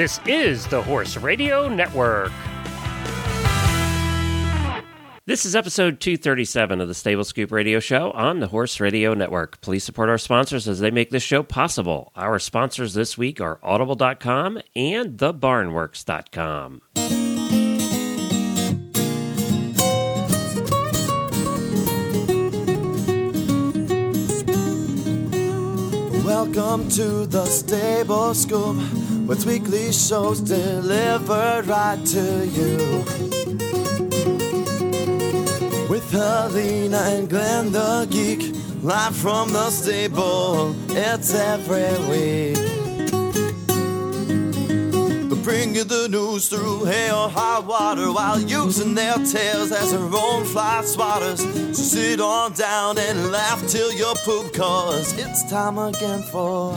This is the Horse Radio Network. This is episode 237 of the Stable Scoop Radio Show on the Horse Radio Network. Please support our sponsors as they make this show possible. Our sponsors this week are Audible.com and TheBarnworks.com. Welcome to the Stable Scoop, with weekly shows delivered right to you. With Helena and Glenn the Geek, live from the stable, it's every week. They bring you the news through hail or high water while using their tails as their own fly swatters. So sit on down and laugh till you poop, cause it's time again for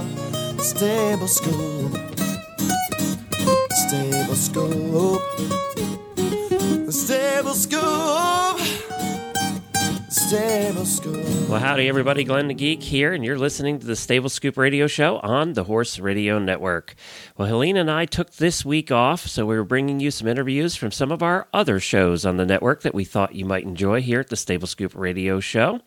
Stable Scoop. Scoop. Well, howdy, everybody. Glenn the Geek here, and you're listening to the Stable Scoop Radio Show on the Horse Radio Network. Well, Helena and I took this week off, so we were bringing you some interviews from some of our other shows on the network that we thought you might enjoy here at the Stable Scoop Radio Show.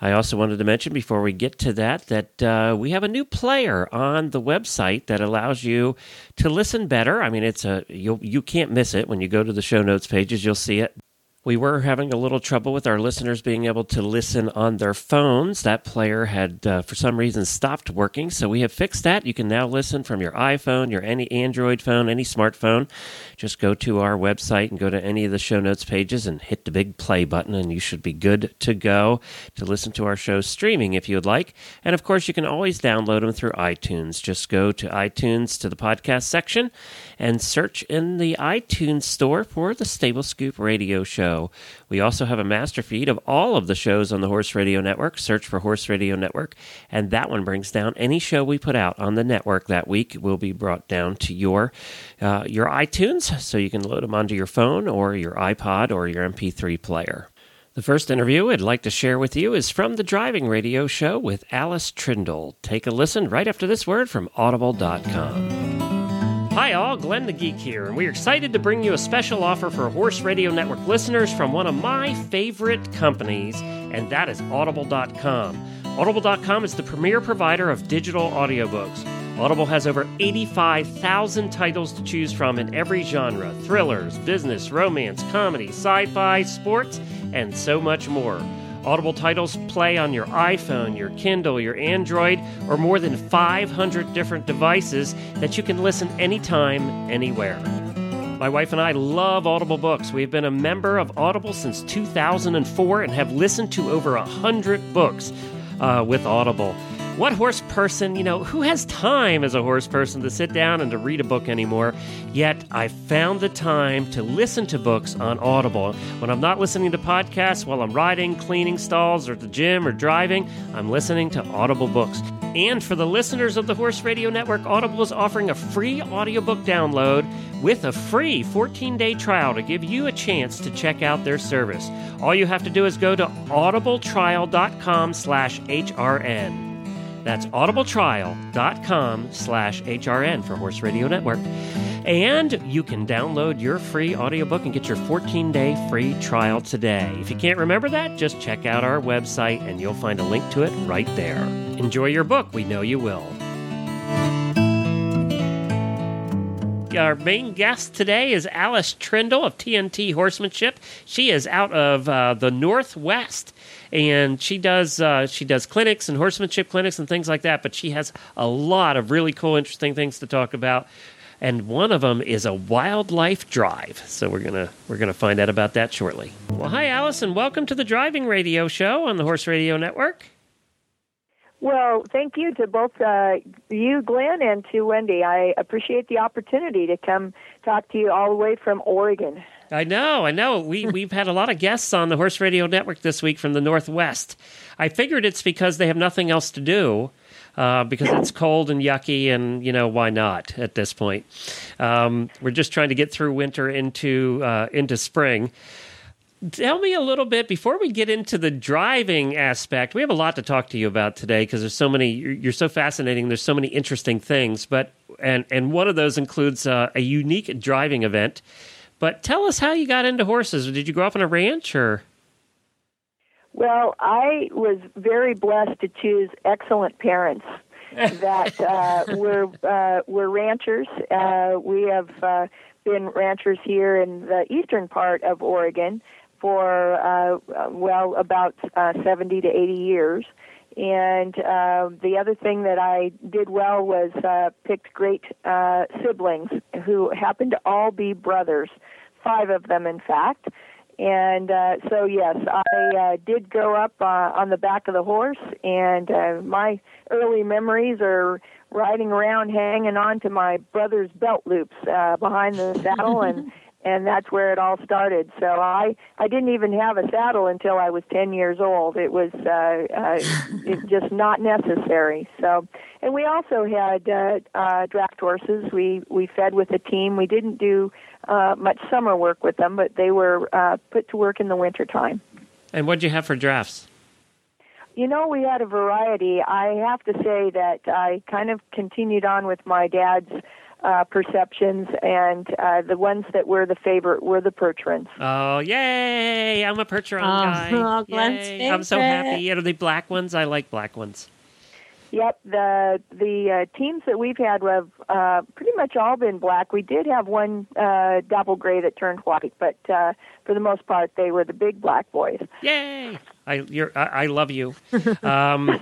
I also wanted to mention before we get to that that uh, we have a new player on the website that allows you to listen better. I mean, it's a you you can't miss it when you go to the show notes pages. You'll see it. We were having a little trouble with our listeners being able to listen on their phones. That player had, uh, for some reason, stopped working. So we have fixed that. You can now listen from your iPhone, your any Android phone, any smartphone. Just go to our website and go to any of the show notes pages and hit the big play button, and you should be good to go to listen to our show streaming if you would like. And of course, you can always download them through iTunes. Just go to iTunes to the podcast section and search in the iTunes store for the Stable Scoop Radio Show. We also have a master feed of all of the shows on the Horse Radio Network. Search for Horse Radio Network, and that one brings down any show we put out on the network that week will be brought down to your uh, your iTunes, so you can load them onto your phone or your iPod or your MP3 player. The first interview I'd like to share with you is from the Driving Radio Show with Alice Trindle. Take a listen right after this word from Audible.com. Hi, all. Glenn the Geek here, and we're excited to bring you a special offer for Horse Radio Network listeners from one of my favorite companies, and that is Audible.com. Audible.com is the premier provider of digital audiobooks. Audible has over 85,000 titles to choose from in every genre thrillers, business, romance, comedy, sci fi, sports, and so much more. Audible titles play on your iPhone, your Kindle, your Android, or more than 500 different devices that you can listen anytime, anywhere. My wife and I love Audible books. We've been a member of Audible since 2004 and have listened to over 100 books uh, with Audible. What horse person, you know, who has time as a horse person to sit down and to read a book anymore? Yet I found the time to listen to books on Audible. When I'm not listening to podcasts while I'm riding, cleaning stalls, or at the gym or driving, I'm listening to Audible books. And for the listeners of the Horse Radio Network, Audible is offering a free audiobook download with a free 14-day trial to give you a chance to check out their service. All you have to do is go to audibletrial.com slash HRN. That's audibletrial.com slash HRN for Horse Radio Network. And you can download your free audiobook and get your 14 day free trial today. If you can't remember that, just check out our website and you'll find a link to it right there. Enjoy your book, we know you will. Our main guest today is Alice Trindle of TNT Horsemanship. She is out of uh, the Northwest and she does uh, she does clinics and horsemanship clinics and things like that. But she has a lot of really cool, interesting things to talk about. And one of them is a wildlife drive. So we're gonna we're gonna find out about that shortly. Well, hi, Allison. welcome to the Driving Radio Show on the Horse Radio Network. Well, thank you to both uh, you, Glenn, and to Wendy. I appreciate the opportunity to come talk to you all the way from Oregon. I know, I know. We we've had a lot of guests on the Horse Radio Network this week from the Northwest. I figured it's because they have nothing else to do. Uh, because it's cold and yucky, and you know why not at this point? Um, we're just trying to get through winter into uh, into spring. Tell me a little bit before we get into the driving aspect. We have a lot to talk to you about today because there's so many. You're, so fascinating. There's so many interesting things. But and and one of those includes uh, a unique driving event. But tell us how you got into horses. Did you grow up on a ranch or? Well, I was very blessed to choose excellent parents that uh, were uh, were ranchers. Uh, we have uh, been ranchers here in the eastern part of Oregon for uh, well about uh, 70 to 80 years. And uh, the other thing that I did well was uh, picked great uh, siblings who happened to all be brothers, five of them, in fact. And uh, so, yes, I uh, did grow up uh, on the back of the horse, and uh, my early memories are riding around, hanging on to my brother's belt loops uh, behind the saddle, and and that's where it all started. So I I didn't even have a saddle until I was 10 years old. It was uh, uh, it just not necessary. So and we also had uh, uh, draft horses. We we fed with a team. We didn't do uh, much summer work with them, but they were uh, put to work in the winter time. And what'd you have for drafts? You know, we had a variety. I have to say that I kind of continued on with my dad's uh, perceptions, and uh, the ones that were the favorite were the Percherons. Oh, yay! I'm a Percheron Oh, guy. oh, Glenn's I'm so favorite. happy. Are they black ones? I like black ones. Yep, the the uh, teams that we've had have uh, pretty much all been black. We did have one uh, double gray that turned white, but uh, for the most part, they were the big black boys. Yay! I you're I, I love you. Um,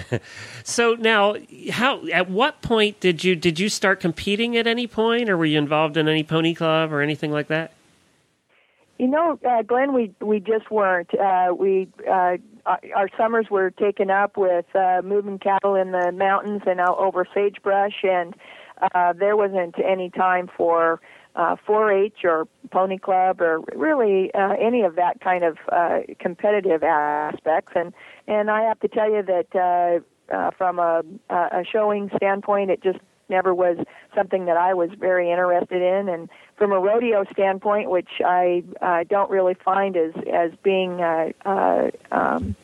so now, how at what point did you did you start competing at any point, or were you involved in any pony club or anything like that? You know, uh, Glenn, we we just weren't. Uh, we uh, our our summers were taken up with uh, moving cattle in the mountains and out over sagebrush, and uh, there wasn't any time for uh, 4-H or pony club or really uh, any of that kind of uh, competitive aspects. And and I have to tell you that uh, uh, from a, a showing standpoint, it just never was something that I was very interested in. And from a rodeo standpoint, which I uh, don't really find as as being uh, uh, um,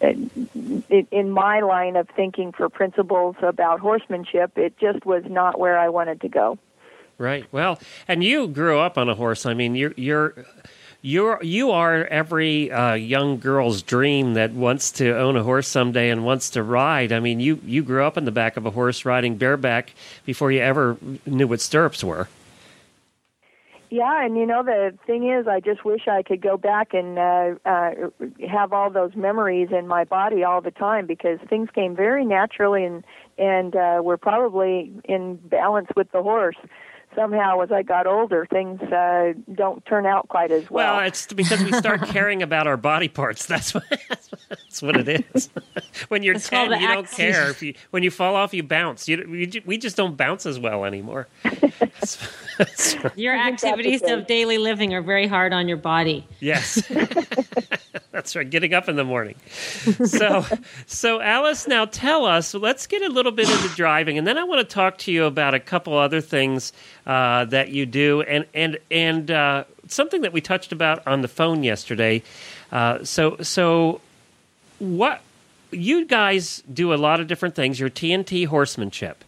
in my line of thinking for principles about horsemanship, it just was not where I wanted to go. Right. Well, and you grew up on a horse. I mean, you're you're you're you are every uh, young girl's dream that wants to own a horse someday and wants to ride. I mean, you you grew up in the back of a horse riding bareback before you ever knew what stirrups were. Yeah, and you know the thing is, I just wish I could go back and uh, uh, have all those memories in my body all the time because things came very naturally and and uh, were probably in balance with the horse. Somehow, as I got older, things uh, don't turn out quite as well. Well, it's because we start caring about our body parts. That's what that's what it is. when you're It's called ten, the you don't axis. care if you when you fall off, you bounce. You, we, we just don't bounce as well anymore. Your that's the activities of daily living are very hard on your body. Yes. That's right. Getting up in the morning. So, so Alice, now tell us. Let's get a little bit into driving, and then I want to talk to you about a couple other things uh, that you do, and and and uh, something that we touched about on the phone yesterday. Uh, so, so what you guys do a lot of different things. You're TNT horsemanship.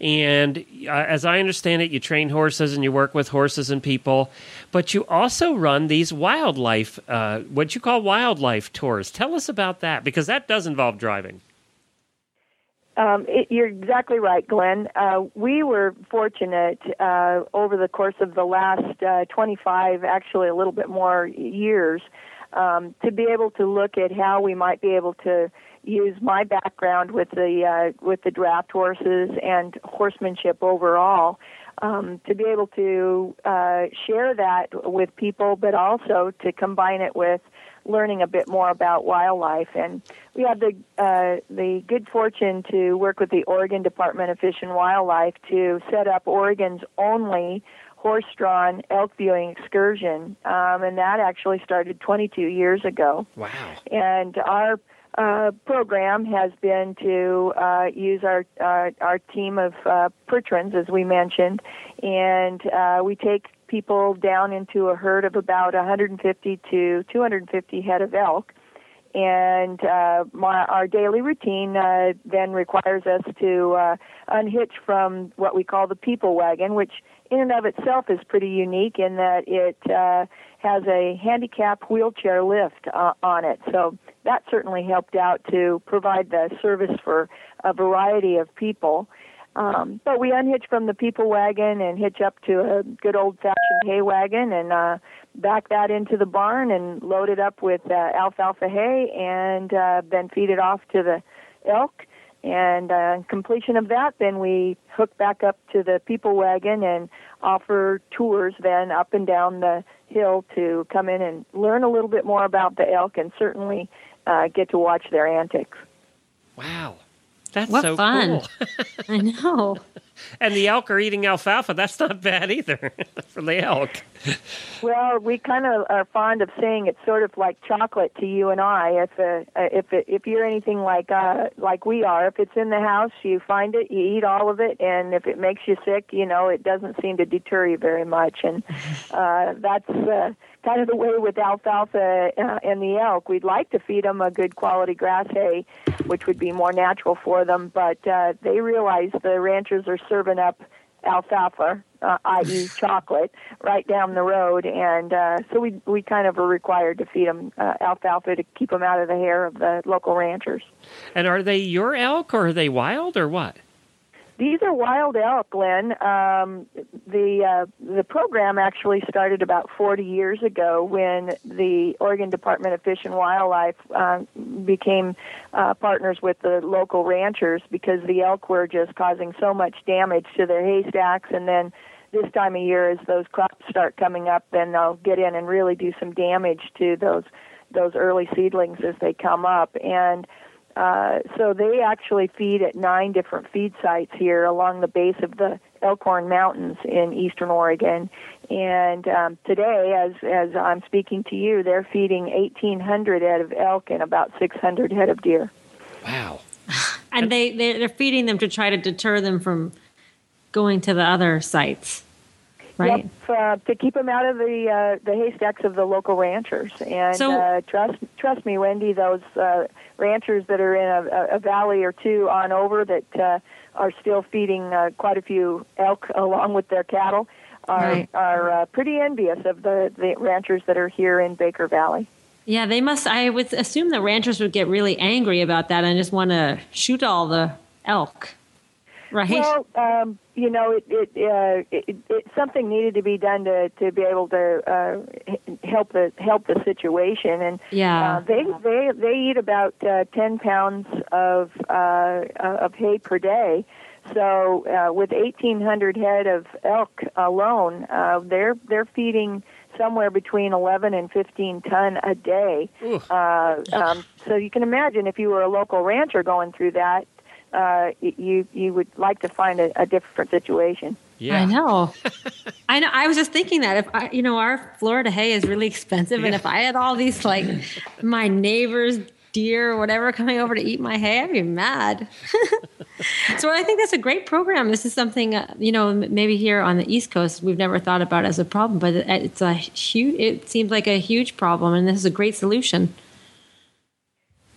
And uh, as I understand it, you train horses and you work with horses and people, but you also run these wildlife, uh, what you call wildlife tours. Tell us about that because that does involve driving. Um, it, you're exactly right, Glenn. Uh, we were fortunate uh, over the course of the last uh, 25, actually a little bit more years, um, to be able to look at how we might be able to use my background with the uh, with the draft horses and horsemanship overall. Um, to be able to uh, share that with people, but also to combine it with learning a bit more about wildlife. And we had the uh, the good fortune to work with the Oregon Department of Fish and Wildlife to set up Oregon's only horse-drawn elk viewing excursion, um, and that actually started 22 years ago. Wow. And our uh, program has been to uh, use our uh, our team of uh, as we mentioned, and uh, we take people down into a herd of about 150 to 250 head of elk, and my, our daily routine then requires us to unhitch from what we call the people wagon, which in and of itself is pretty unique in that it has a handicap wheelchair lift uh, on it. So that certainly helped out to provide the service for a variety of people. Um, but we unhitch from the people wagon and hitch up to a good old fashioned hay wagon and uh, back that into the barn and load it up with uh, alfalfa hay and uh, then feed it off to the elk. And uh, completion of that, then we hook back up to the people wagon and offer tours then up and down the hill to come in and learn a little bit more about the elk and certainly uh, get to watch their antics. Wow. That's What so fun. cool. I know. And the elk are eating alfalfa. That's not bad either for the elk. Well, we kind of are fond of saying it's sort of like chocolate to you and I. If uh, if it, if you're anything like uh, like we are, if it's in the house, you find it, you eat all of it, and if it makes you sick, you know, it doesn't seem to deter you very much. And uh, that's uh, kind of the way with alfalfa uh, and the elk. We'd like to feed them a good quality grass hay, which would be more natural for them, but uh, they realize the ranchers are serving up alfalfa, uh, i.e., chocolate, right down the road, and uh, so we we kind of are required to feed them uh, alfalfa to keep them out of the hair of the local ranchers. And are they your elk or are they wild or what? These are wild elk, Glenn. Um, the uh, the program actually started about 40 years ago when the Oregon Department of Fish and Wildlife uh, became uh, partners with the local ranchers because the elk were just causing so much damage to their haystacks, and then this time of year, as those crops start coming up, then they'll get in and really do some damage to those those early seedlings as they come up and uh, so they actually feed at nine different feed sites here along the base of the Elkhorn Mountains in eastern Oregon. And um, today, as as I'm speaking to you, they're feeding 1,800 head of elk and about 600 head of deer. Wow. And they they're, they're feeding them to try to deter them from going to the other sites, right? Yep, uh, to keep them out of the uh, the haystacks of the local ranchers. And So- uh, trust trust me, Wendy, those uh, ranchers that are in a, a valley or two on over that uh, are still feeding uh, quite a few elk along with their cattle are Right. are uh, pretty envious of the the ranchers that are here in Baker Valley. Yeah, they must. I would assume the ranchers would get really angry about that and just want to shoot all the elk, right? Well, um, you know, it it, uh, it it something needed to be done to to be able to uh, help the help the situation, and Yeah. uh, they they they eat about uh, ten pounds of uh, of hay per day. So uh, with eighteen hundred head of elk alone, uh, they're they're feeding somewhere between 11 and 15 ton a day. Uh, um, so you can imagine if you were a local rancher going through that, uh, you you would like to find a, a different situation. Yeah. I know. I know. I was just thinking that if I, you know, our Florida hay is really expensive, and if I had all these like my neighbors' deer or whatever coming over to eat my hay, I'd be mad. so I think that's a great program. This is something uh, you know, maybe here on the East Coast we've never thought about as a problem, but it's a huge. It seems like a huge problem, and this is a great solution.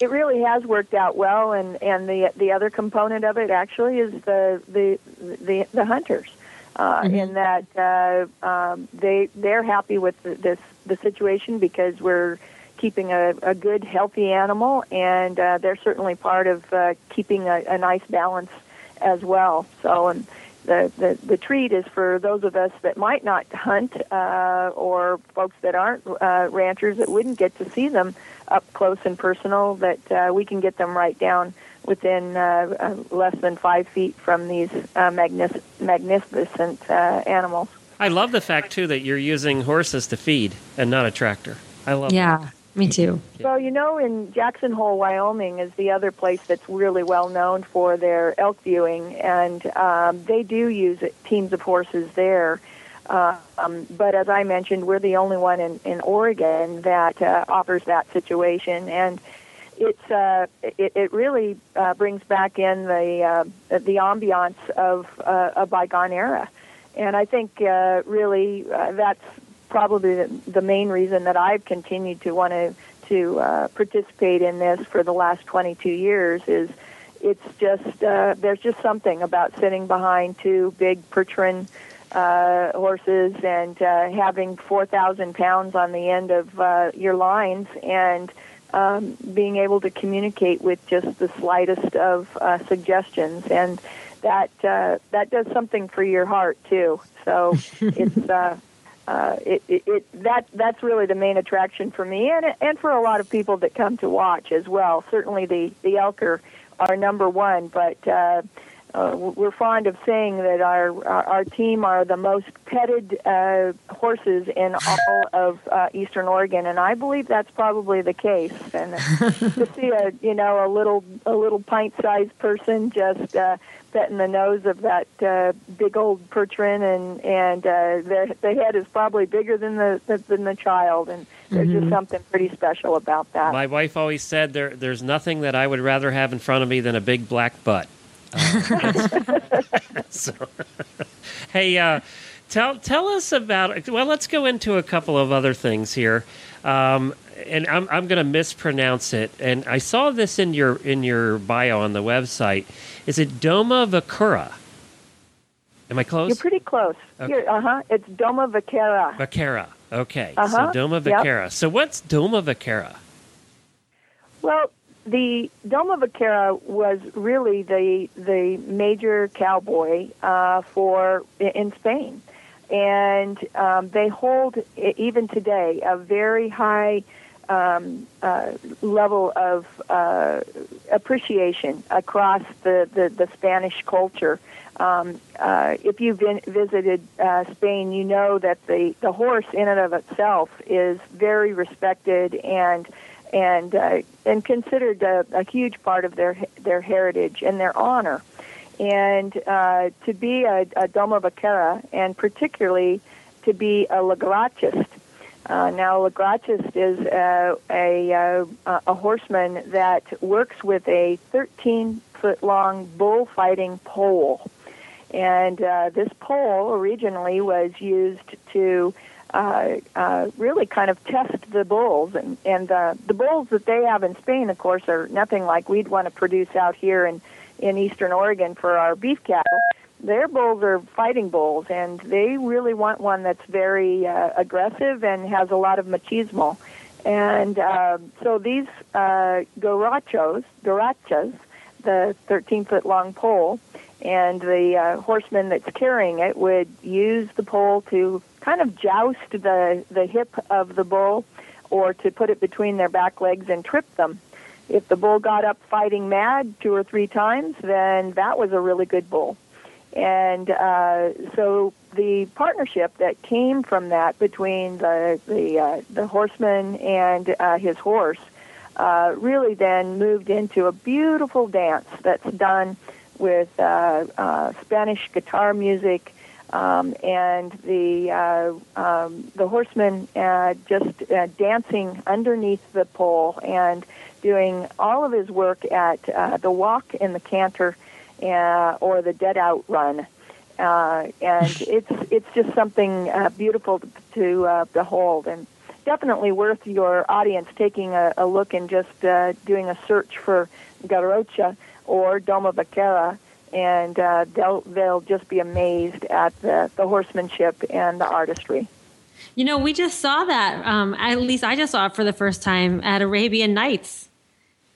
It really has worked out well, and, and the the other component of it actually is the the the, the hunters, uh, in that uh, um, they they're happy with the, this the situation because we're keeping a, a good healthy animal, and uh, they're certainly part of uh, keeping a, a nice balance as well. So and. The, the the treat is for those of us that might not hunt uh, or folks that aren't uh, ranchers that wouldn't get to see them up close and personal that uh, we can get them right down within uh, uh, less than five feet from these uh, magnis- magnificent uh, animals. I love the fact too that you're using horses to feed and not a tractor. I love that. Yeah, me too. Well, you know, in Jackson Hole, Wyoming, is the other place that's really well known for their elk viewing, and um, they do use teams of horses there. Um, but as I mentioned, we're the only one in, in Oregon that uh, offers that situation, and it's uh, it, it really uh, brings back in the uh, the ambiance of uh, a bygone era, and I think uh, really uh, that's probably the, the main reason that I've continued to want to to uh, participate in this for the last 22 years is it's just uh, there's just something about sitting behind two big Percheron uh, horses and uh, having 4,000 pounds on the end of uh, your lines and um, being able to communicate with just the slightest of uh, suggestions and that uh, that does something for your heart too. So it's uh, uh, it, it, it that that's really the main attraction for me and and for a lot of people that come to watch as well. Certainly the the elk are, are number one, but. Uh, uh, we're fond of saying that our, our, our team are the most petted uh, horses in all of uh, Eastern Oregon, and I believe that's probably the case. And to see a you know a little a little pint-sized person just uh, petting the nose of that uh, big old Percheron, and and uh, the the head is probably bigger than the than the child, and there's mm-hmm. just something pretty special about that. My wife always said there there's nothing that I would rather have in front of me than a big black butt. So, hey, uh, tell tell us about. Well, let's go into a couple of other things here. Um, and I'm I'm going to mispronounce it. And I saw this in your in your bio on the website. Is it Doma Vicura? Am I close? You're pretty close. Okay. Uh huh. It's Doma Vaquera. Vaquera. Okay. Uh-huh. So Doma Vaquera. Yep. So what's Doma Vaquera? Well, the Doma Vaquera was really the the major cowboy uh, for in Spain, and um, they hold even today a very high um, uh, level of uh, appreciation across the, the, the Spanish culture. Um, uh, if you've been, visited uh, Spain, you know that the, the horse in and of itself is very respected and and uh, and considered a, a, huge part of their their heritage and their honor. And uh, to be a, a Doma Vaquera, and particularly to be a Lagrachist. Uh, now, Lagrachist is uh, a, uh, a horseman that works with a 13 foot long bullfighting pole. And uh, this pole originally was used to uh, uh, really kind of test the bulls. And, and uh, the bulls that they have in Spain, of course, are nothing like we'd want to produce out here in, in eastern Oregon for our beef cattle. Their bulls are fighting bulls, and they really want one that's very uh, aggressive and has a lot of machismo. And uh, so these uh, garachos, garachas, the 13 foot long pole, and the uh, horseman that's carrying it would use the pole to kind of joust the, the hip of the bull or to put it between their back legs and trip them. If the bull got up fighting mad two or three times, then that was a really good bull. And uh, so the partnership that came from that between the the, uh, the horseman and uh, his horse uh, really then moved into a beautiful dance that's done with uh, uh, Spanish guitar music, um, and the uh, um, the horseman uh, just uh, dancing underneath the pole and doing all of his work at uh, the walk and the canter uh, or the dead out run. Uh, and it's it's just something uh, beautiful to, to uh, behold, and definitely worth your audience taking a, a look and just uh, doing a search for Garrocha or Doma Vaquera and uh, they'll they'll just be amazed at the, the horsemanship and the artistry. You know, we just saw that. Um, at least I just saw it for the first time at Arabian Nights.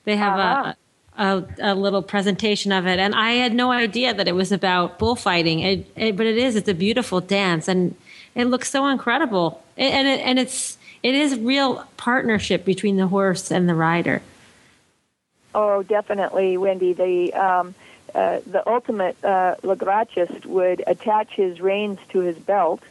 They have uh-huh. a, a, a little presentation of it, and I had no idea that it was about bullfighting. It, it, but it is. It's a beautiful dance, and it looks so incredible. It, and it, and it's it is real partnership between the horse and the rider. Oh, definitely, Wendy. The um, uh, the ultimate uh, Lagrachist would attach his reins to his belt,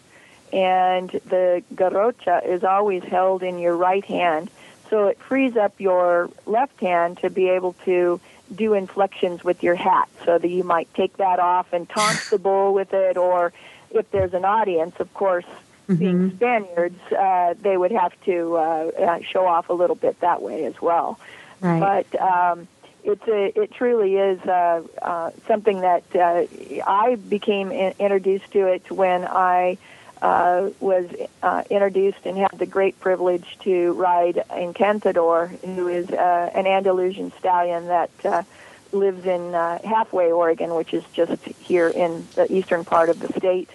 and the garrocha is always held in your right hand, so it frees up your left hand to be able to do inflections with your hat, so that you might take that off and taunt the bull with it, or if there's an audience, of course, mm-hmm. being Spaniards, uh, they would have to uh, uh, show off a little bit that way as well. Right. But um, it's a, it truly is uh, uh, something that uh, I became in, introduced to it when I uh, was uh, introduced and had the great privilege to ride Encantador, who is uh, an Andalusian stallion that uh, lives in uh, Halfway, Oregon, which is just here in the eastern part of the state.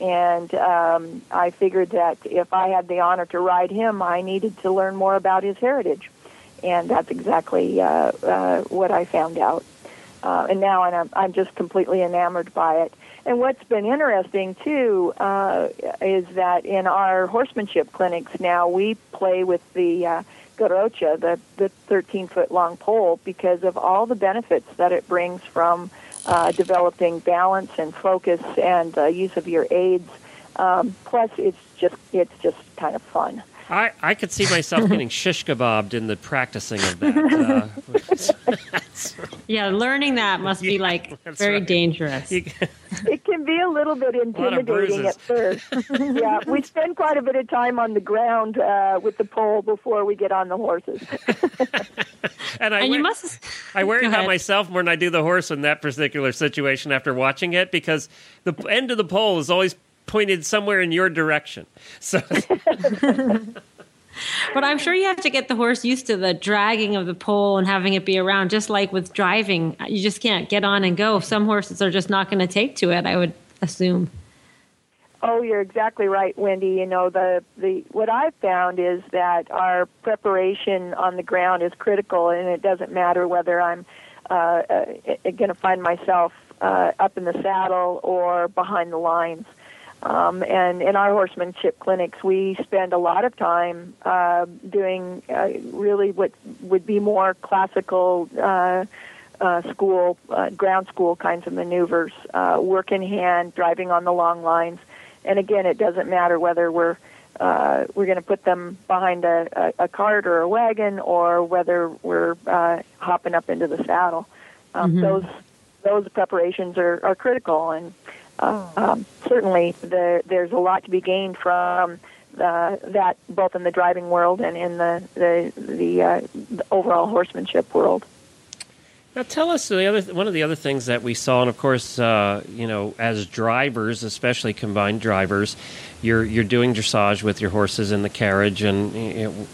And um, I figured that if I had the honor to ride him, I needed to learn more about his heritage. And that's exactly uh, uh, what I found out. Uh, and now and I'm, I'm just completely enamored by it. And what's been interesting too uh, is that in our horsemanship clinics now we play with the uh, garrocha, the the 13 foot long pole, because of all the benefits that it brings from uh, developing balance and focus and uh, use of your aids. Um, plus, it's just it's just kind of fun. I, I could see myself getting shish kebabbed in the practicing of that. Uh, yeah, learning that must yeah, be like very right. dangerous. it can be a little bit intimidating at first. yeah, we spend quite a bit of time on the ground uh, with the pole before we get on the horses. and I, and wear, must, I worry about myself more than I do the horse in that particular situation after watching it because the end of the pole is always pointed somewhere in your direction. So. but I'm sure you have to get the horse used to the dragging of the pole and having it be around, just like with driving. You just can't get on and go. Some horses are just not going to take to it, I would assume. Oh, you're exactly right, Wendy. You know, the, the what I've found is that our preparation on the ground is critical, and it doesn't matter whether I'm uh, uh, going to find myself uh, up in the saddle or behind the lines. Um, and in our horsemanship clinics, we spend a lot of time uh, doing uh, really what would be more classical uh, uh, school, uh, ground school kinds of maneuvers, uh, work in hand, driving on the long lines. And again, it doesn't matter whether we're uh, we're going to put them behind a, a, a cart or a wagon, or whether we're uh, hopping up into the saddle. Um, mm-hmm. Those those preparations are, are critical, and um, certainly the, there's a lot to be gained from uh, that, both in the driving world and in the the, the, uh, the overall horsemanship world. Now, tell us the other one of the other things that we saw, and of course, uh, you know, as drivers, especially combined drivers, you're you're doing dressage with your horses in the carriage, and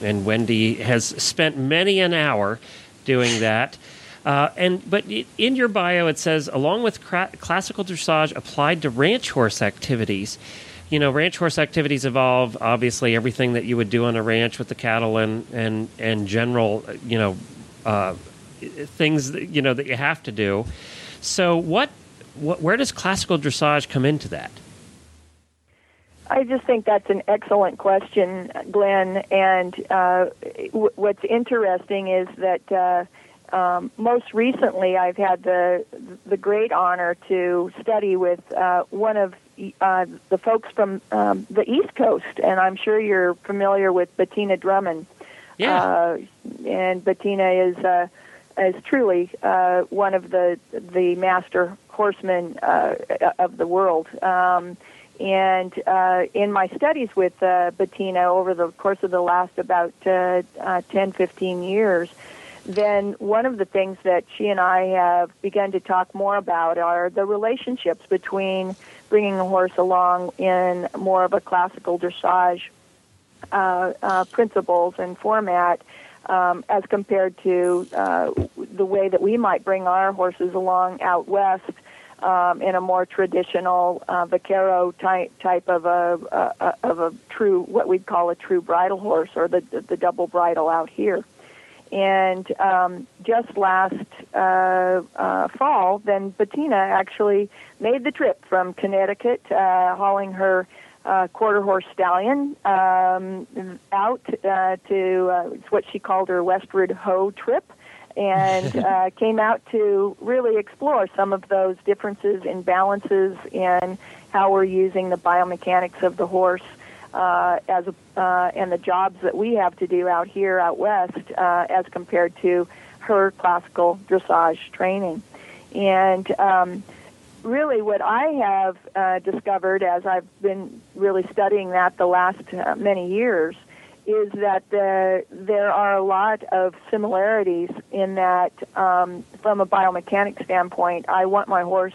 and Wendy has spent many an hour doing that. Uh, and but in your bio it says along with cra- classical dressage applied to ranch horse activities. You know, ranch horse activities involve obviously everything that you would do on a ranch with the cattle and and and general, you know, uh, things that, you know that you have to do. So, what, what where does classical dressage come into that? I just think that's an excellent question, Glenn. And uh, w- what's interesting is that uh, um, most recently, I've had the the great honor to study with uh, one of uh, the folks from um, the East Coast, and I'm sure you're familiar with Bettina Drummond. Yeah. Uh, and Bettina is uh, is truly uh, one of the the master horsemen uh, of the world. Um, and uh, in my studies with uh, Bettina over the course of the last about uh, uh, 10, 15 years, then one of the things that she and I have begun to talk more about are the relationships between bringing a horse along in more of a classical dressage uh, uh, principles and format um, as compared to uh, the way that we might bring our horses along out west um, in a more traditional uh, vaquero type type of a, of a true what we'd call a true bridle horse or the the double bridle out here. And um, just last uh, uh, fall, then Bettina actually made the trip from Connecticut, uh, hauling her uh, quarter horse stallion um, out uh, to uh, it's what she called her westward hoe trip, and uh, came out to really explore some of those differences in balances in how we're using the biomechanics of the horse uh, as a, uh, and the jobs that we have to do out here out west uh, as compared to her classical dressage training. And um, really, what I have uh, discovered as I've been really studying that the last uh, many years is that the, there are a lot of similarities in that, um, from a biomechanics standpoint, I want my horse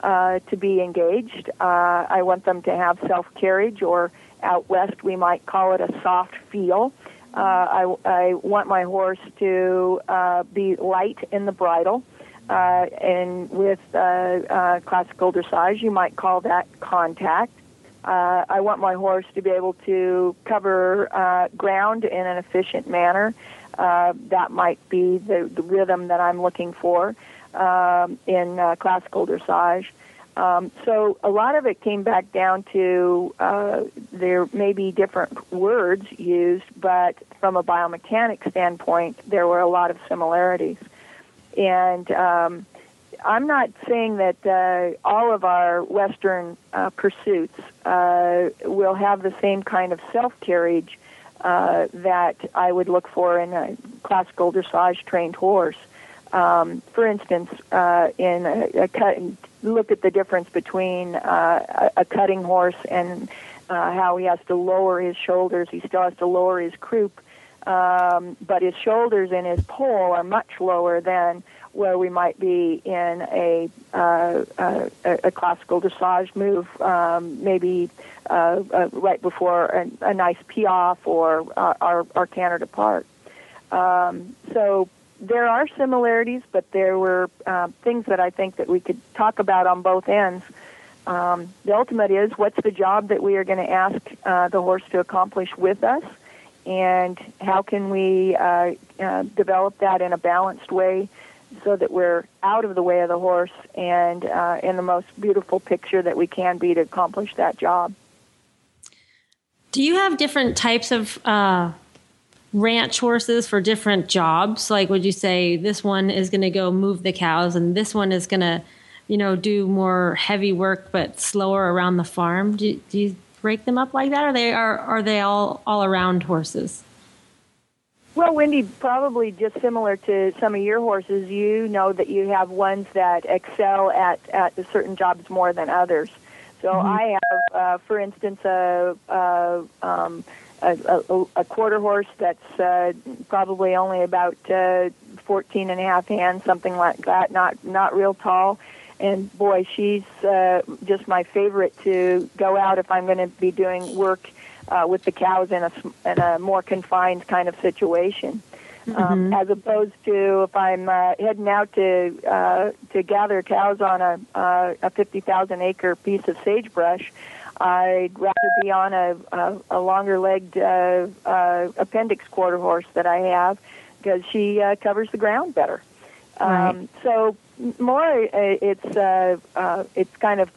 uh, to be engaged. Uh, I want them to have self carriage, or out west we might call it a soft feel. Uh, I, I want my horse to uh, be light in the bridle. Uh, and with uh, uh, classical dressage, you might call that contact. Uh, I want my horse to be able to cover uh, ground in an efficient manner. Uh, that might be the, the rhythm that I'm looking for um, in uh, classical dressage. Um, so a lot of it came back down to uh, there may be different words used, but from a biomechanics standpoint, there were a lot of similarities. And um, I'm not saying that uh, all of our Western uh, pursuits uh, will have the same kind of self carriage uh, that I would look for in a classical dressage trained horse. Um, for instance, uh, in a, a cut, look at the difference between uh, a, a cutting horse and uh, how he has to lower his shoulders. He still has to lower his croup, um, but his shoulders and his poll are much lower than where we might be in a uh, a, a classical dressage move, um, maybe uh, uh, right before a, nice piaffe or uh, our our canter depart. Um, so there are similarities, but there were uh, things that I think that we could talk about on both ends. Um, the ultimate is what's the job that we are going to ask uh, the horse to accomplish with us, and how can we uh, uh, develop that in a balanced way so that we're out of the way of the horse and uh, in the most beautiful picture that we can be to accomplish that job. Do you have different types of uh, ranch horses for different jobs? Like, would you say this one is going to go move the cows and this one is going to, you know, do more heavy work but slower around the farm? Do, do you break them up like that, or they are are they all all around horses? Well, Wendy, probably just similar to some of your horses, you know that you have ones that excel at at certain jobs more than others. So mm-hmm. I have, uh, for instance, a, a um, a, a, a quarter horse that's uh, probably only about uh, 14 and a half hands, something like that, not not real tall. And boy, she's uh, just my favorite to go out if I'm going to be doing work uh, with the cows in a in a more confined kind of situation. Um, mm-hmm. Um, as opposed to if I'm uh, heading out to uh, to gather cows on a uh, a fifty thousand acre piece of sagebrush, I'd rather be on a, a, a longer legged uh, uh, appendix quarter horse that I have because she uh, covers the ground better. Right. Um, so more, uh, it's uh, uh, it's kind of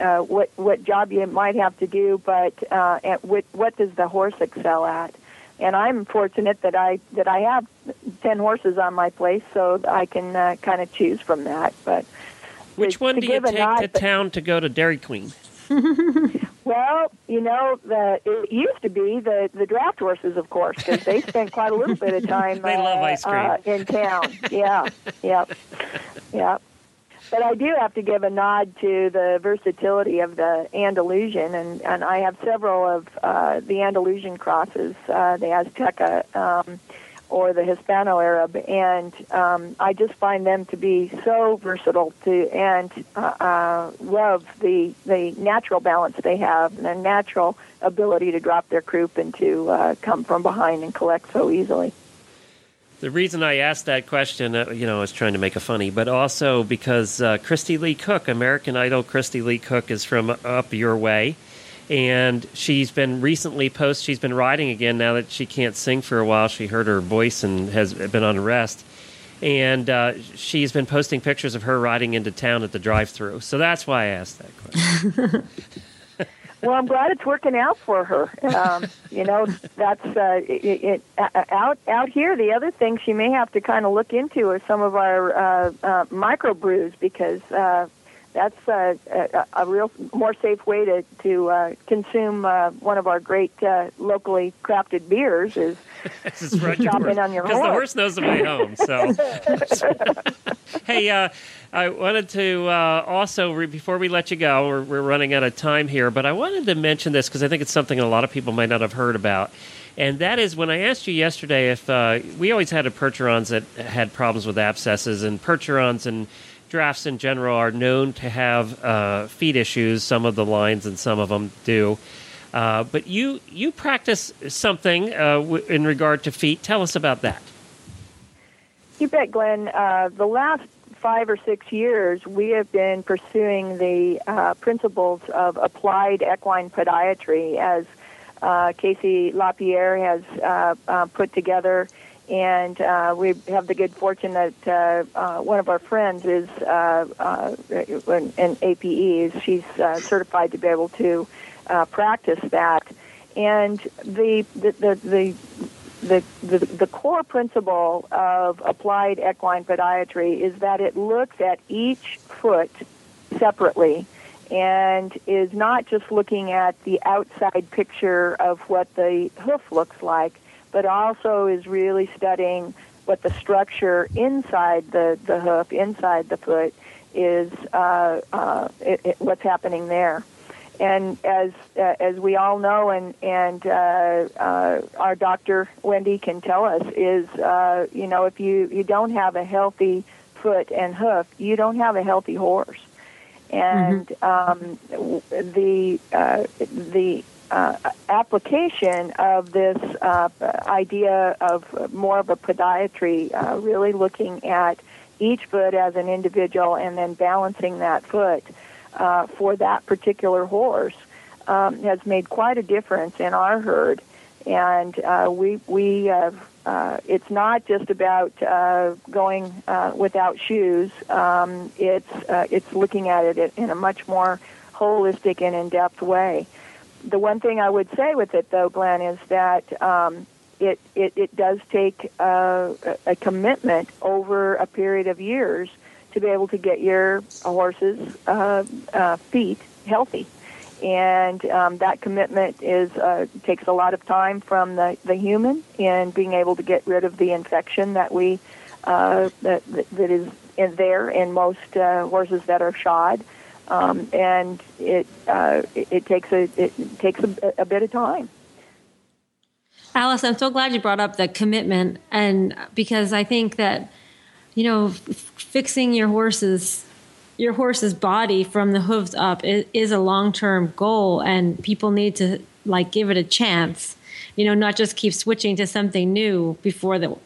uh, what what job you might have to do, but uh, what what does the horse excel at? And I'm fortunate that I that I have ten horses on my place, so I can uh, kind of choose from that. But which one do you take nod, to town to go to Dairy Queen? Well, you know, the it used to be the the draft horses, of course, because they spent quite a little bit of time. they uh, love ice cream uh, in town. Yeah, yeah, yeah. But I do have to give a nod to the versatility of the Andalusian, and, and I have several of uh, the Andalusian crosses, uh, the Azteca. Um, or the Hispano Arab, and um, I just find them to be so versatile to and uh, uh, love the the natural balance they have and the natural ability to drop their croup and to uh, come from behind and collect so easily. The reason I asked that question, uh, you know, I was trying to make a funny, but also because uh, Kristy Lee Cook, American Idol Kristy Lee Cook, is from up your way and she's been recently post she's been riding again now that she can't sing for a while. She hurt her voice and has been on rest and uh, she's been posting pictures of her riding into town at the drive-through. So that's why i asked that question. Well i'm glad it's working out for her. Um, you know that's uh, it, it, uh, out out here the other thing she may have to kind of look into are some of our uh, uh, micro brews because uh, that's uh, a, a real more safe way to to uh, consume uh, one of our great uh, locally crafted beers is chopping on your horse. Because the horse knows the way home. So, hey, uh, I wanted to uh, also re- before we let you go, we're, we're running out of time here, but I wanted to mention this because I think it's something a lot of people might not have heard about. And that is when I asked you yesterday if we always had a Percherons that had problems with abscesses and Percherons and drafts in general are known to have uh, feet issues. Some of the lines and some of them do. Uh, but you you practice something uh, w- in regard to feet. Tell us about that. You bet, Glenn. Uh, the last five or six years, we have been pursuing the uh, principles of applied equine podiatry as uh, KC La Pierre has put together. And uh, we have the good fortune that uh, uh, one of our friends is uh, uh, an APE. She's uh, certified to be able to uh, practice that. And the the the, the the, the, the core principle of applied equine podiatry is that it looks at each foot separately and is not just looking at the outside picture of what the hoof looks like, but also is really studying what the structure inside the, the hoof, inside the foot, is uh, uh, it, it, what's happening there and as uh, as we all know, and and uh, uh, our doctor Wendy can tell us, is uh, you know if you you don't have a healthy foot and hoof, you don't have a healthy horse, and mm-hmm. um, the uh, the uh, application of this uh, idea of more of a podiatry, uh, really looking at each foot as an individual and then balancing that foot uh, for that particular horse um, has made quite a difference in our herd. And uh, we we uh, it's not just about going without shoes. Um, it's it's looking at it in a much more holistic and in-depth way. The one thing I would say with it, though, Glenn, is that um, it, it, it does take uh, a commitment over a period of years to be able to get your horse's uh, uh, feet healthy. And um, that commitment is uh, takes a lot of time from the, the human in being able to get rid of the infection that we uh, that that is in there in most uh, horses that are shod, um, and it, uh, it takes a it takes a, a bit of time. Alice, I'm so glad you brought up the commitment, and because I think that you know, f- fixing your horse's your horse's body from the hooves up is, is a long term goal, and people need to like give it a chance. You know, not just keep switching to something new before the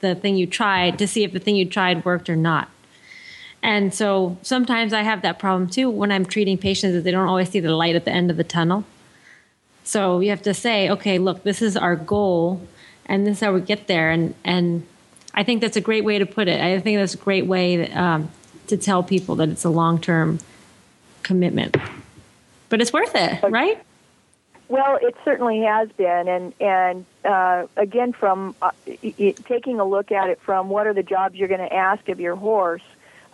the thing you tried to see if the thing you tried worked or not. And so sometimes I have that problem too when I'm treating patients that they don't always see the light at the end of the tunnel. So you have to say, okay, look, this is our goal and this is how we get there and and I think that's a great way to put it. I think that's a great way um, to tell people that it's a long term commitment. But it's worth it, right? Well, it certainly has been, and and uh, again, from uh, it, taking a look at it from what are the jobs you're going to ask of your horse.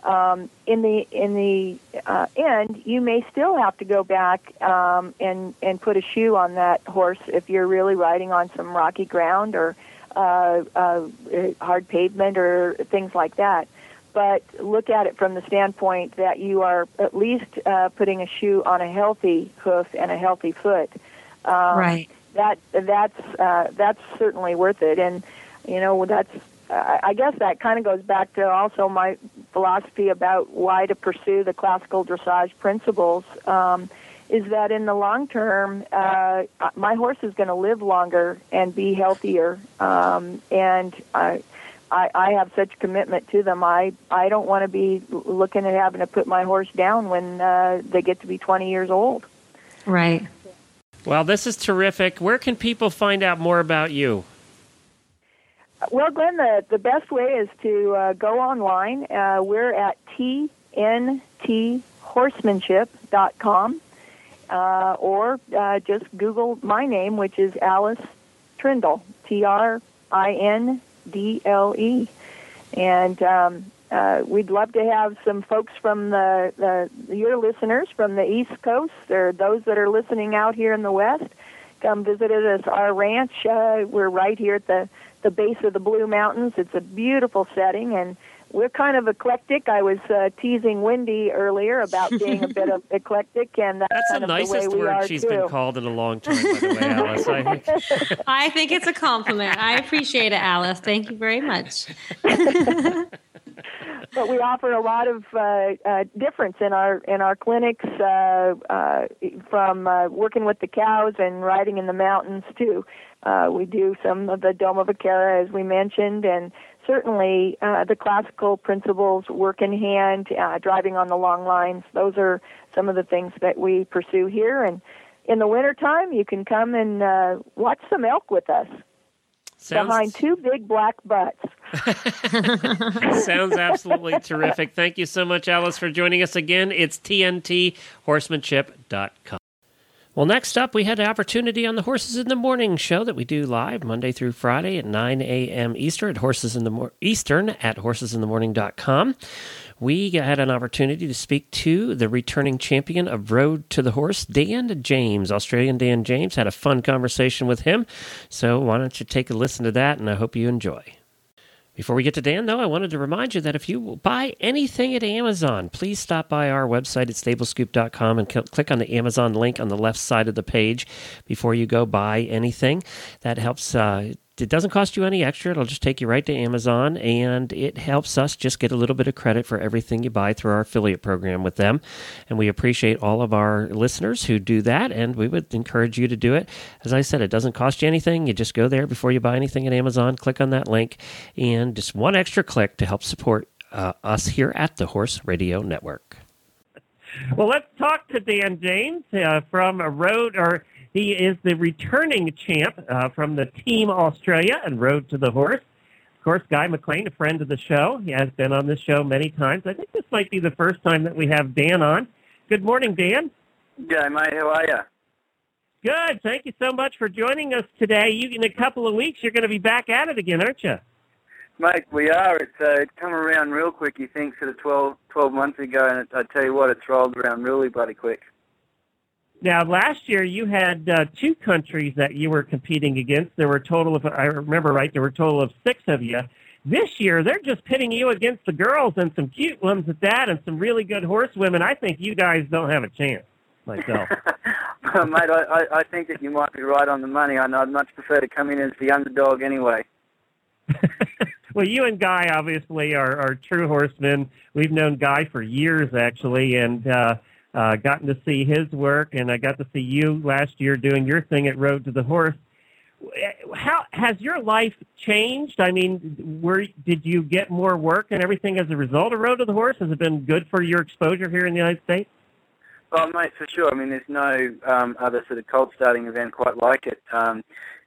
Um, in the in the uh, end, you may still have to go back um, and and put a shoe on that horse if you're really riding on some rocky ground or uh, uh, hard pavement or things like that. But look at it from the standpoint that you are at least uh, putting a shoe on a healthy hoof and a healthy foot. Um, right. That that's uh, that's certainly worth it, and you know that's I guess that kind of goes back to also my philosophy about why to pursue the classical dressage principles. Um, is that in the long term, uh, my horse is going to live longer and be healthier. Um, and I, I, I have such commitment to them. I, I don't want to be looking at having to put my horse down when uh, they get to be 20 years old. Right. Well, this is terrific. Where can people find out more about you? Well, Glenn, the, the best way is to uh, go online. Uh, we're at tnthorsemanship.com uh, or uh, just Google my name, which is Alice Trindle, T R I N D L E. And um, uh, we'd love to have some folks from the, the your listeners from the East Coast or those that are listening out here in the West come visit us our ranch. Uh, we're right here at the the base of the Blue Mountains. It's a beautiful setting and we're kind of eclectic. I was uh, teasing Wendy earlier about being a bit of eclectic, and that's, that's kind the nicest the word she's too. been called in a long time. By the way, Alice, I think. I think it's a compliment. I appreciate it, Alice. Thank you very much. but we offer a lot of uh, uh, difference in our in our clinics, uh, uh, from uh, working with the cows and riding in the mountains too. Uh, we do some of the Doma Vaquera, as we mentioned, and certainly uh, the classical principles work in hand, uh, driving on the long lines. Those are some of the things that we pursue here. And in the wintertime, you can come and uh, watch some elk with us. Sounds... Behind two big black butts. Sounds absolutely terrific. Thank you so much, Alice, for joining us again. It's TNTHorsemanship.com. Well, next up, we had an opportunity on the Horses in the Morning show that we do live Monday through Friday at 9 a.m. Eastern at Horses in the Mo- Eastern at horsesinthemorning.com. We had an opportunity to speak to the returning champion of Road to the Horse, Dan James. Australian Dan James had a fun conversation with him. So why don't you take a listen to that, and I hope you enjoy. Before we get to Dan, though, I wanted to remind you that if you buy anything at Amazon, please stop by our website at stablescoop.com and click on the Amazon link on the left side of the page before you go buy anything. That helps uh, it doesn't cost you any extra. It'll just take you right to Amazon, and it helps us just get a little bit of credit for everything you buy through our affiliate program with them. And we appreciate all of our listeners who do that, and we would encourage you to do it. As I said, it doesn't cost you anything. You just go there before you buy anything at Amazon, click on that link, and just one extra click to help support uh, us here at the Horse Radio Network. Well, let's talk to Dan James uh, from road or he is the returning champ uh, from the Team Australia and Road to the Horse. Of course, Guy McLean, a friend of the show. He has been on this show many times. I think this might be the first time that we have Dan on. Good morning, Dan. Yeah, mate. How are you? Good. Thank you so much for joining us today. You, in a couple of weeks, you're going to be back at it again, aren't you? Mate, we are. It's uh, it's come around real quick. You think sort of 12, 12 months ago, and I tell you what, it's rolled around really bloody quick. Now, last year you had uh, two countries that you were competing against. There were a total of, I remember right, there were a total of six of you. This year, they're just pitting you against the girls and some cute ones at that and some really good horsewomen. I think you guys don't have a chance, myself. well, mate, I, I think that you might be right on the money. I know I'd much prefer to come in as the underdog anyway. well, you and Guy obviously are, are true horsemen. We've known Guy for years, actually, and uh, uh, gotten to see his work, and I got to see you last year doing your thing at Road to the Horse. How has your life changed? I mean, were did you get more work and everything as a result of Road to the Horse? Has it been good for your exposure here in the United States? Well, mate, for sure. I mean, there's no um, other sort of cold starting event quite like it. Um,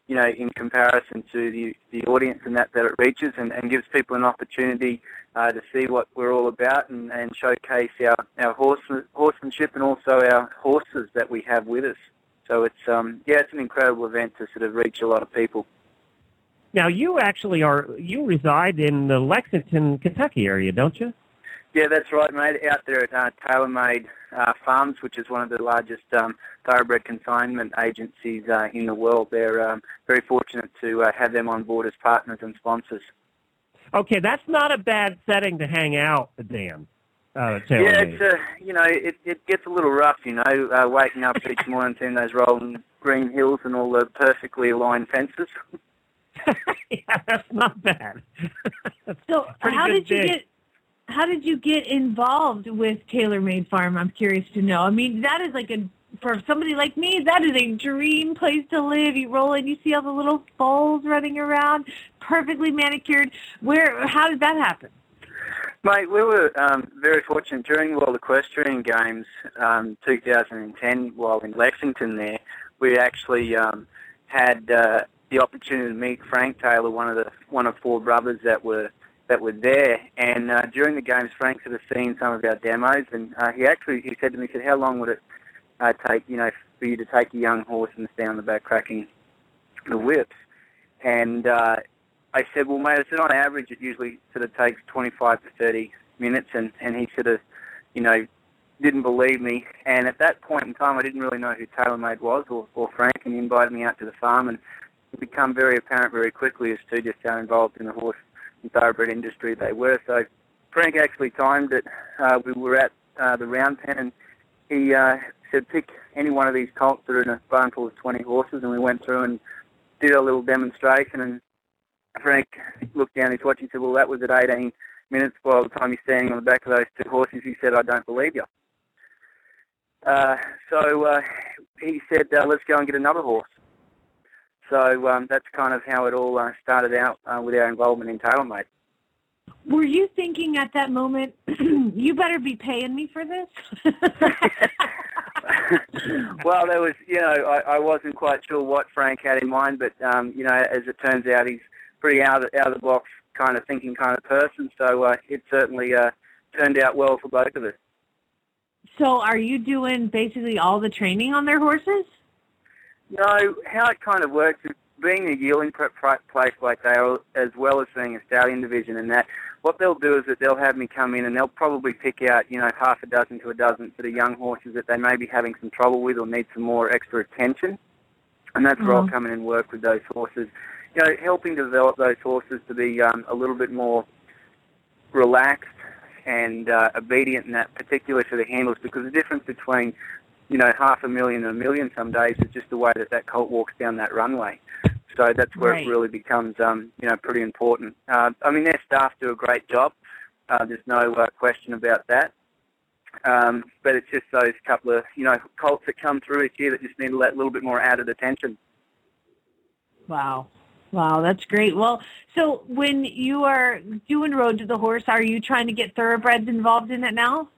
you know, in comparison to the the audience and that that it reaches, and, and gives people an opportunity uh, to see what we're all about and, and showcase our our horse, horsemanship and also our horses that we have with us. So it's um yeah, it's an incredible event to sort of reach a lot of people. Now you actually are you reside in the Lexington, Kentucky area, don't you? Yeah, that's right, mate. Out there at uh, TaylorMade uh, Farms, which is one of the largest um, thoroughbred consignment agencies uh, in the world. They're um, very fortunate to uh, have them on board as partners and sponsors. Okay, that's not a bad setting to hang out, Dan. Uh, yeah, it's uh, you know it it gets a little rough, you know, uh, waking up each morning seeing those rolling green hills and all the perfectly aligned fences. yeah, that's not bad. that's so, how did you get? How did you get involved with TaylorMade Farm? I'm curious to know. I mean, that is like a for somebody like me, that is a dream place to live. You roll in, you see all the little foals running around, perfectly manicured. Where? How did that happen? Mate, we were um, very fortunate during World Equestrian Games um, 2010 while in Lexington. There, we actually um, had uh, the opportunity to meet Frank Taylor, one of the one of four brothers that were that were there. And uh, during the games, Frank sort of seen some of our demos, and uh, he actually he said to me, said, "How long would it uh, take, you know, for you to take a young horse and stand the back cracking the whips. And uh, I said, well, mate, I said on average it usually sort of takes 25 to 30 minutes. And, and he sort of, you know, didn't believe me. And at that point in time, I didn't really know who TaylorMade was or, or Frank, and he invited me out to the farm. And it became very apparent very quickly as to just how involved in the horse and thoroughbred industry they were. So Frank actually timed it. Uh, we were at uh, the round pen, and he uh, said pick any one of these colts that are in a barn full of 20 horses, and we went through and did a little demonstration. And Frank looked down his watch and said, "Well, that was at 18 minutes by the time he's standing on the back of those two horses, he said, I don't believe you. Uh, so uh, he said, uh, let's go and get another horse. So um, that's kind of how it all uh, started out uh, with our involvement in TaylorMade. Were you thinking at that moment, you better be paying me for this? well, there was, you know, I, I wasn't quite sure what Frank had in mind, but um, you know, as it turns out, he's pretty out of, out of the box kind of thinking kind of person. So uh, it certainly uh, turned out well for both of us. So, are you doing basically all the training on their horses? No, how it kind of works is being a yearling prep place like they are, as well as being a stallion division, and that what they'll do is that they'll have me come in and they'll probably pick out, you know, half a dozen to a dozen for the young horses that they may be having some trouble with or need some more extra attention. And that's mm-hmm. where I'll come in and work with those horses. You know, helping develop those horses to be um, a little bit more relaxed and uh, obedient in that, particularly for the handlers, because the difference between, you know, half a million and a million some days is just the way that that colt walks down that runway. So that's where right. it really becomes, um, you know, pretty important. Uh, I mean, their staff do a great job. Uh, there's no uh, question about that. Um, but it's just those couple of, you know, colts that come through each year that just need a little bit more added attention. Wow. Wow, that's great. Well, so when you are doing Road to the Horse, are you trying to get thoroughbreds involved in it now?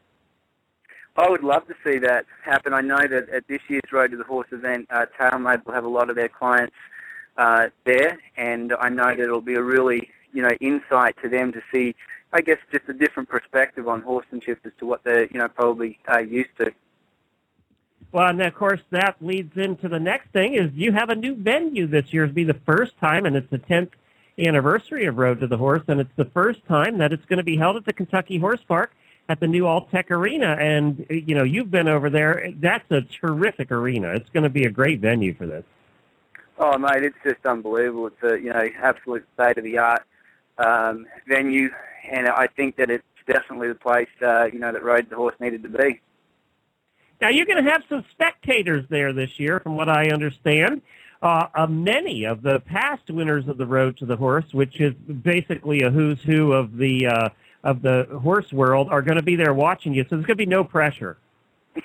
I would love to see that happen. I know that at this year's Road to the Horse event, uh, TaylorMade will have a lot of their clients uh, there, and I know that it'll be a really, you know, insight to them to see, I guess, just a different perspective on horsemanship as to what they're, you know, probably uh, used to. Well, and of course that leads into the next thing is you have a new venue this year. It'll be the first time, and it's the 10th anniversary of Road to the Horse, and it's the first time that it's going to be held at the Kentucky Horse Park at the new Alltech Arena. And you know, you've been over there. That's a terrific arena. It's going to be a great venue for this. Oh, mate, it's just unbelievable. It's a you know absolute state of the art um, venue, and I think that it's definitely the place uh, you know that Road the Horse needed to be. Now you're going to have some spectators there this year, from what I understand. Uh, uh, many of the past winners of the Road to the Horse, which is basically a who's who of the uh, of the horse world, are going to be there watching you. So there's going to be no pressure.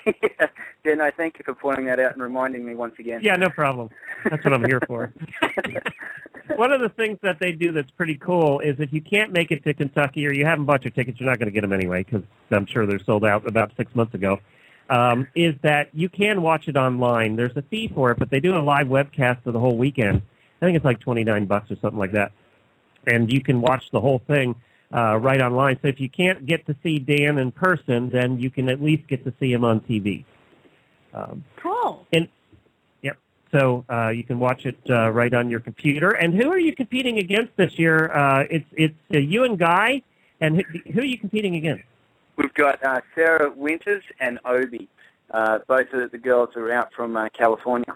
Yeah, no, thank you for pointing that out and reminding me once again. Yeah, no problem. That's what I'm here for. One of the things that they do that's pretty cool is if you can't make it to Kentucky or you haven't bought your tickets, you're not going to get them anyway because I'm sure they're sold out about six months ago um, is that you can watch it online. There's a fee for it, but they do a live webcast for the whole weekend. I think it's like 29 bucks or something like that. And you can watch the whole thing uh, right online. So if you can't get to see Dan in person, then you can at least get to see him on TV. Um, cool. And yep. So uh, you can watch it uh, right on your computer. And who are you competing against this year? Uh, it's it's uh, you and Guy. And who, who are you competing against? We've got uh, Sarah Winters and Obi. Uh, both of the girls are out from uh, California.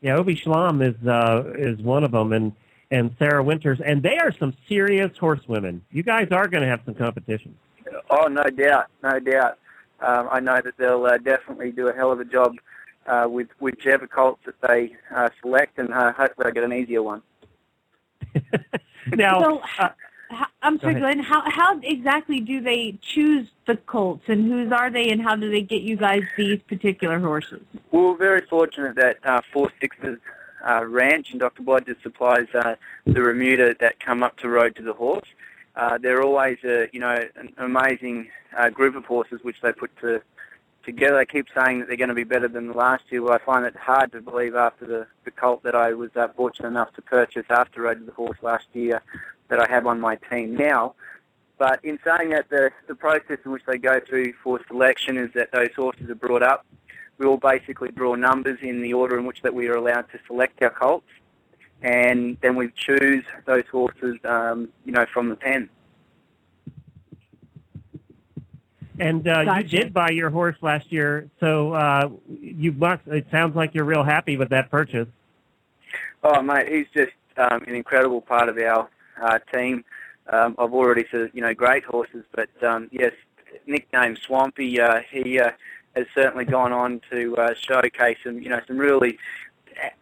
Yeah, Obi Schlam is uh, is one of them, and and Sarah Winters, and they are some serious horsewomen. You guys are going to have some competition. Oh, no doubt, no doubt. Um, I know that they'll uh, definitely do a hell of a job uh, with whichever colts that they uh, select, and uh, hopefully I get an easier one. now, so, uh, I'm sorry, Glenn. How how exactly do they choose the colts, and whose are they, and how do they get you guys these particular horses? Well, we're very fortunate that uh, Four Sixes uh, Ranch and Dr. Blodgett supplies uh, the Remuda that come up to Road to the Horse. Uh, they're always, a, you know, an amazing uh, group of horses which they put to, together. They keep saying that they're going to be better than the last year. Well, I find it hard to believe after the, the colt that I was uh, fortunate enough to purchase after Road to the Horse last year that I have on my team now. But in saying that, the, the process in which they go through for selection is that those horses are brought up. We all basically draw numbers in the order in which that we are allowed to select our colts, and then we choose those horses, um, you know, from the pen. And uh, gotcha. you did buy your horse last year, so uh, you must. It sounds like you're real happy with that purchase. Oh, mate, he's just um, an incredible part of our uh, team. Um, I've already said, you know, great horses, but um, yes, nicknamed Swampy, uh, he uh, has certainly gone on to uh, showcase some, you know, some really,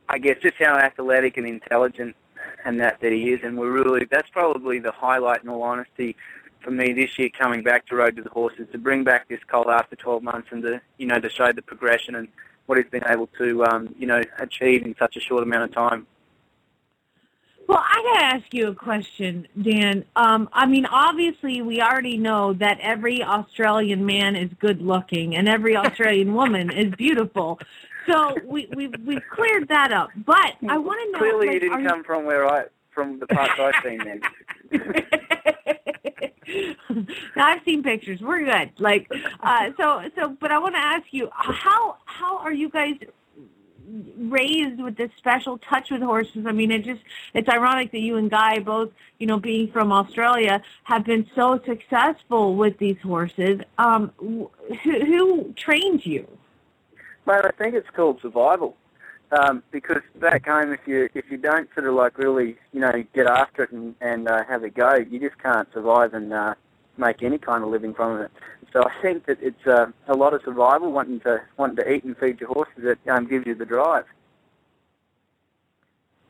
I guess, just how athletic and intelligent and that that he is, and we're really that's probably the highlight, in all honesty, for me this year coming back to Road to the Horses to bring back this colt after 12 months and to you know to show the progression and what he's been able to um, you know achieve in such a short amount of time. Well, I gotta ask you a question, Dan. Um, I mean, obviously, we already know that every Australian man is good looking and every Australian woman is beautiful. So we we've we've cleared that up. But I want to know. Clearly, like, you didn't come from where I from the parts I've seen. Then. now I've seen pictures. We're good. Like, uh, so so. But I want to ask you, how how are you guys raised with this special touch with horses. I mean, it just it's ironic that you and Guy both, you know, being from Australia, have been so successful with these horses. Um, who, who trained you? Well, I think it's called survival. Um, because back home, if you if you don't sort of like really, you know, get after it and, and uh, have a go, you just can't survive and uh, make any kind of living from it. So I think that it's uh, a lot of survival, wanting to wanting to eat and feed your horses that um, gives you the drive.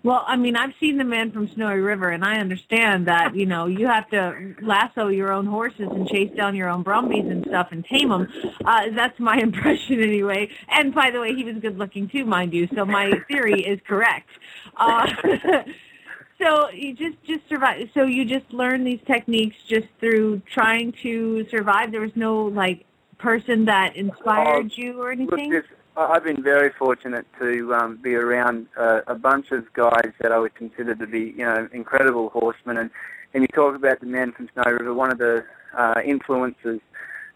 Well, I mean, I've seen the man from Snowy River, and I understand that you know you have to lasso your own horses and chase down your own brumbies and stuff and tame them. Uh, that's my impression anyway. And by the way, he was good looking too, mind you. So my theory is correct. Uh, so you just just survive. So you just learn these techniques just through trying to survive. There was no like person that inspired Oh, you or anything. Look, I've been very fortunate to um, be around uh, a bunch of guys that I would consider to be, you know, incredible horsemen. And, and you talk about the men from Snowy River. One of the uh, influences,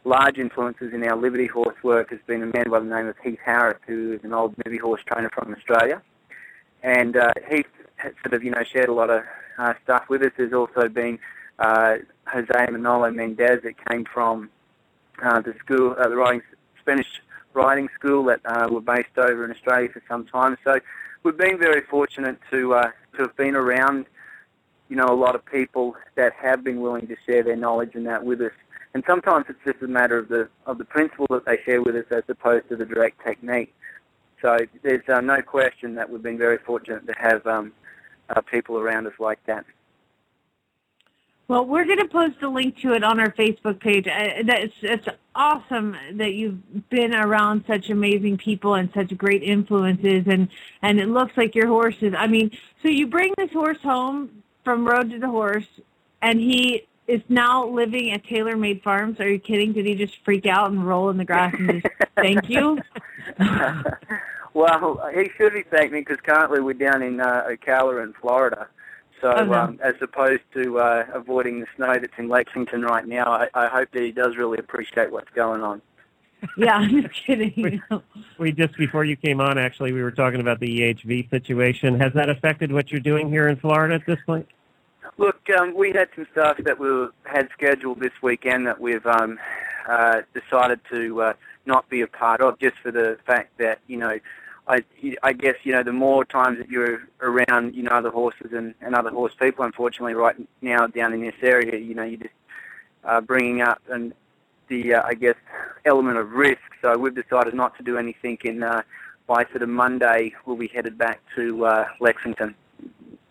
large influences in our Liberty horse work, has been a man by the name of Heath Harris, who is an old Liberty horse trainer from Australia. And uh, Heath sort of, you know, shared a lot of uh, stuff with us. There's also been uh, Jose Manolo Mendez that came from uh, the school, uh, the riding Spanish riding school that uh, were based over in Australia for some time. So we've been very fortunate to uh, to have been around, you know, a lot of people that have been willing to share their knowledge and that with us. And sometimes it's just a matter of the of the principle that they share with us as opposed to the direct technique. So there's uh, no question that we've been very fortunate to have um, uh, people around us like that. Well, we're going to post a link to it on our Facebook page. Uh, That's it's awesome that you've been around such amazing people and such great influences, and and it looks like your horses. I mean, so you bring this horse home from Road to the Horse, and he is now living at TaylorMade Farms. Are you kidding? Did he just freak out and roll in the grass and just thank you? well, he should be thanking me because currently we're down in uh, Ocala in Florida. So Oh, no. um, as opposed to uh, avoiding the snow that's in Lexington right now, I, I hope that he does really appreciate what's going on. Yeah, I'm just kidding. We just before you came on, actually, we were talking about the EHV situation. Has that affected what you're doing here in Florida at this point? Look, um, we had some stuff that we were- had scheduled this weekend that we've um, uh, decided to uh, not be a part of, just for the fact that you know, I, I guess you know, the more times that you're around, you know, other horses and, and other horse people, unfortunately, right now down in this area, you know, you're just uh, bringing up and the uh, I guess element of risk. So we've decided not to do anything. In uh, by sort of Monday, we'll be headed back to uh, Lexington.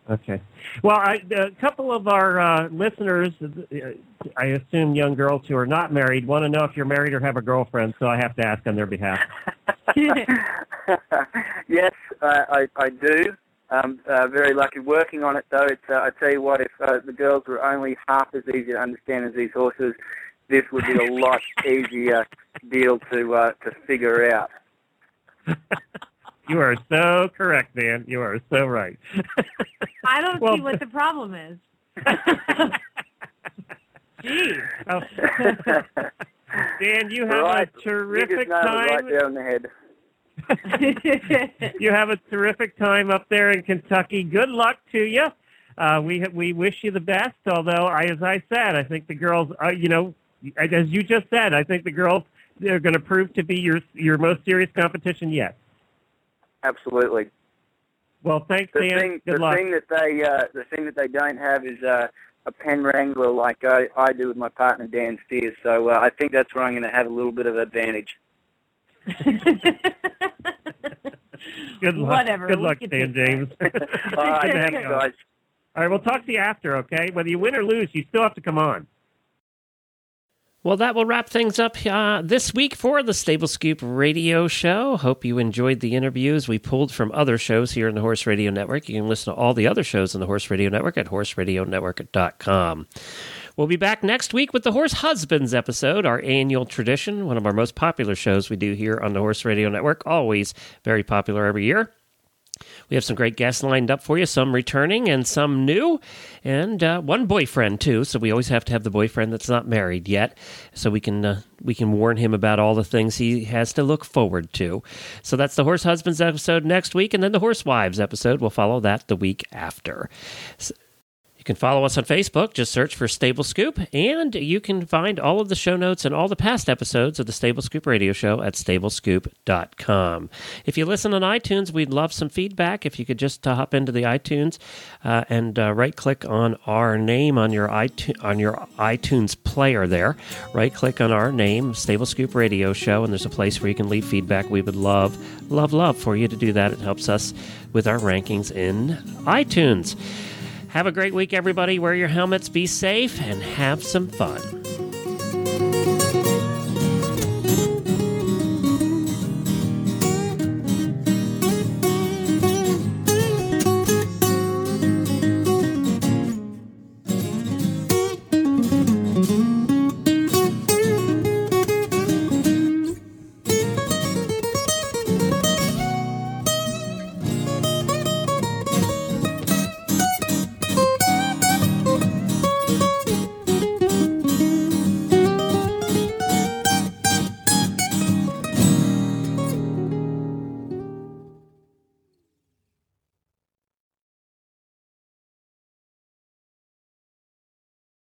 Okay. Well, I, a couple of our uh, listeners, uh, I assume young girls who are not married, want to know if you're married or have a girlfriend, so I have to ask on their behalf. yes, uh, I, I do. Um, uh, very lucky working on it, though. It's, uh, I tell you what, if uh, the girls were only half as easy to understand as these horses, this would be a lot easier deal to uh, to figure out. You are so correct, Dan. You are so right. I don't Well- see what the problem is. Gee. Oh. Dan, you have right, a terrific just time. right there on the head. you have a terrific time up there in Kentucky. Good luck to you. Uh, we ha- we wish you the best. Although, I, as I said, I think the girls, uh, you know, as you just said, I think the girls they're going to prove to be your your most serious competition yet. Absolutely. Well, thanks, The Dan. thing, Good the luck. thing that they, uh, the thing that they don't have is uh, a pen wrangler like I, I do with my partner Dan Steers. So uh, I think that's where I'm going to have a little bit of advantage. Good luck. Whatever, Good luck, Dan James. All right, Good to have thanks, you on. guys. All right, we'll talk to you after, okay? Whether you win or lose, you still have to come on. Well, that will wrap things up uh, this week for the Stable Scoop radio show. Hope you enjoyed the interviews we pulled from other shows here in the Horse Radio Network. You can listen to all the other shows in the Horse Radio Network at horseradionetwork.com. We'll be back next week with the Horse Husbands episode, our annual tradition, one of our most popular shows we do here on the Horse Radio Network, always very popular every year. We have some great guests lined up for you, some returning and some new, and uh, one boyfriend too. So we always have to have the boyfriend that's not married yet, so we can uh, we can warn him about all the things he has to look forward to. So that's the Horse Husbands episode next week, and then the Horse Wives episode will follow that the week after. You can follow us on Facebook. Just search for Stable Scoop, and you can find all of the show notes and all the past episodes of the Stable Scoop Radio Show at stablescoop.com. If you listen on iTunes, we'd love some feedback. If you could just uh, hop into the iTunes uh, and uh, right click on our name on your iTunes, on your iTunes player there. Right click on our name, Stable Scoop Radio Show, and there's a place where you can leave feedback. We would love, love, love for you to do that. It helps us with our rankings in iTunes. Have a great week, everybody. Wear your helmets, be safe, and have some fun.